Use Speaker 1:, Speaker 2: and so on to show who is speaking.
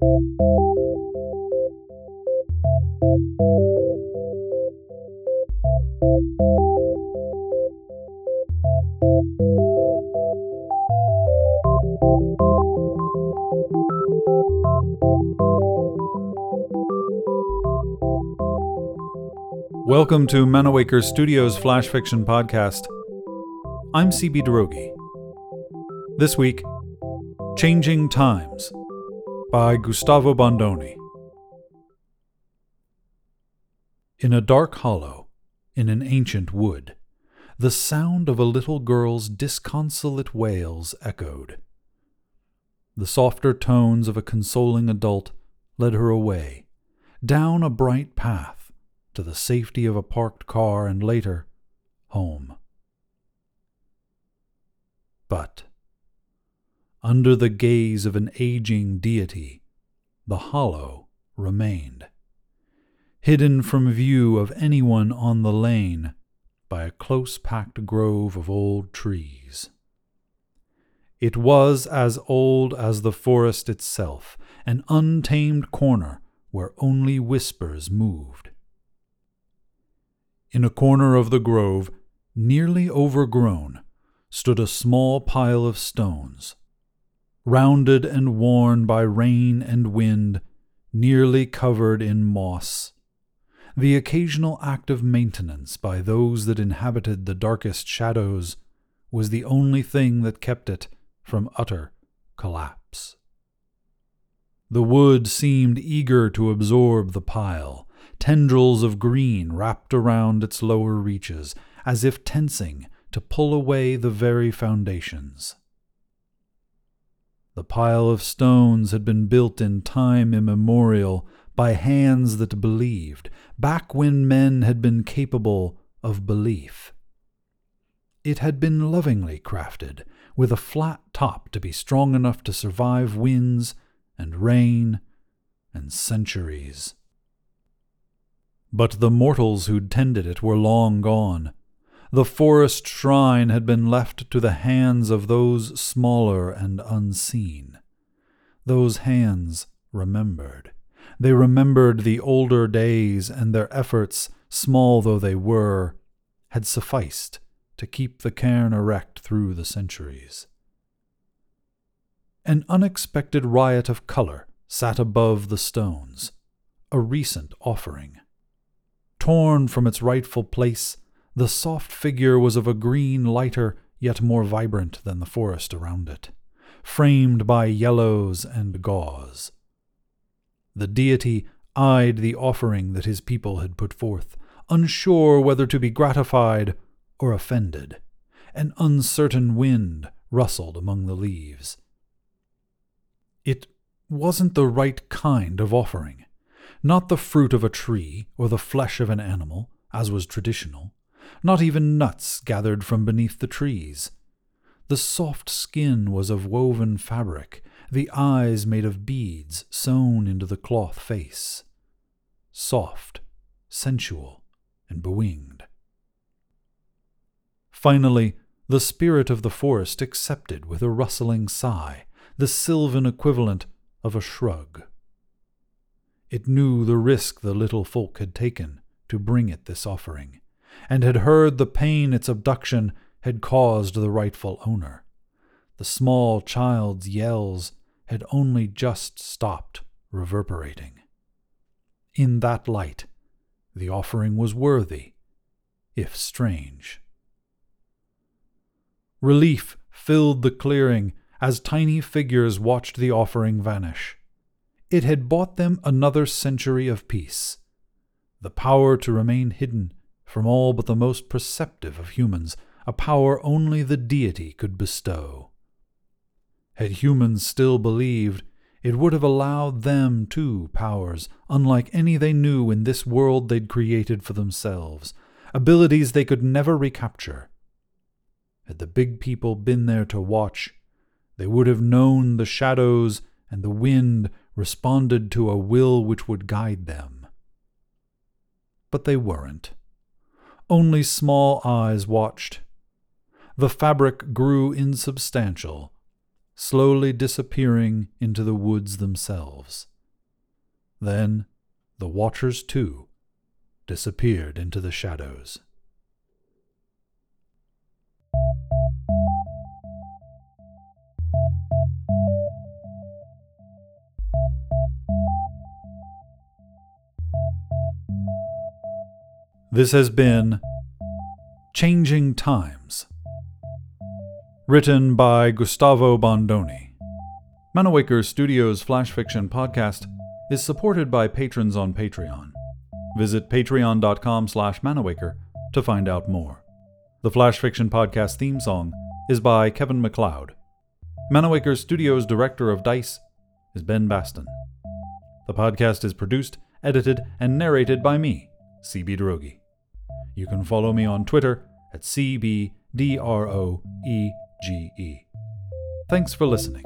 Speaker 1: Welcome to Manawaker Studios Flash Fiction Podcast. I'm CB Droege. This week, Changing Times by Gustavo Bondoni. In a dark hollow, in an ancient wood, the sound of a little girl's disconsolate wails echoed. The softer tones of a consoling adult led her away, down a bright path to the safety of a parked car and later, home. But, under the gaze of an aging deity, the hollow remained, hidden from view of anyone on the lane by a close packed grove of old trees. It was as old as the forest itself, an untamed corner where only whispers moved. In a corner of the grove, nearly overgrown, stood a small pile of stones, rounded and worn by rain and wind, nearly covered in moss. The occasional act of maintenance by those that inhabited the darkest shadows was the only thing that kept it from utter collapse. The wood seemed eager to absorb the pile, tendrils of green wrapped around its lower reaches, as if tensing to pull away the very foundations. The pile of stones had been built in time immemorial by hands that believed, back when men had been capable of belief. It had been lovingly crafted, with a flat top to be strong enough to survive winds and rain and centuries. But the mortals who'd tended it were long gone. The forest shrine had been left to the hands of those smaller and unseen. Those hands remembered. They remembered the older days, and their efforts, small though they were, had sufficed to keep the cairn erect through the centuries. An unexpected riot of color sat above the stones, a recent offering. Torn from its rightful place, the soft figure was of a green lighter yet more vibrant than the forest around it, framed by yellows and gauze. The deity eyed the offering that his people had put forth, unsure whether to be gratified or offended. An uncertain wind rustled among the leaves. It wasn't the right kind of offering not the fruit of a tree or the flesh of an animal, as was traditional, not even nuts gathered from beneath the trees. The soft skin was of woven fabric, the eyes made of beads sewn into the cloth face. Soft, sensual, and bewinged. Finally, the spirit of the forest accepted with a rustling sigh the sylvan equivalent of a shrug. It knew the risk the little folk had taken to bring it this offering, and had heard the pain its abduction had caused the rightful owner. The small child's yells had only just stopped reverberating. In that light, the offering was worthy, if strange. Relief filled the clearing as tiny figures watched the offering vanish. It had bought them another century of peace, the power to remain hidden from all but the most perceptive of humans, a power only the deity could bestow. Had humans still believed, it would have allowed them, too, powers unlike any they knew in this world they'd created for themselves, abilities they could never recapture. Had the big people been there to watch, they would have known the shadows and the wind responded to a will which would guide them. But they weren't. Only small eyes watched. The fabric grew insubstantial, slowly disappearing into the woods themselves. Then the watchers, too, disappeared into the shadows. This has been Changing Times, written by Gustavo Bondoni. Manawaker Studios Flash Fiction Podcast is supported by patrons on Patreon. Visit patreon.com slash manawaker to find out more. The Flash Fiction Podcast theme song is by Kevin MacLeod. Manawaker Studios Director of DICE is Ben Baston. The podcast is produced, edited, and narrated by me, CB Droege. You can follow me on Twitter at CBDROEGE. Thanks for listening.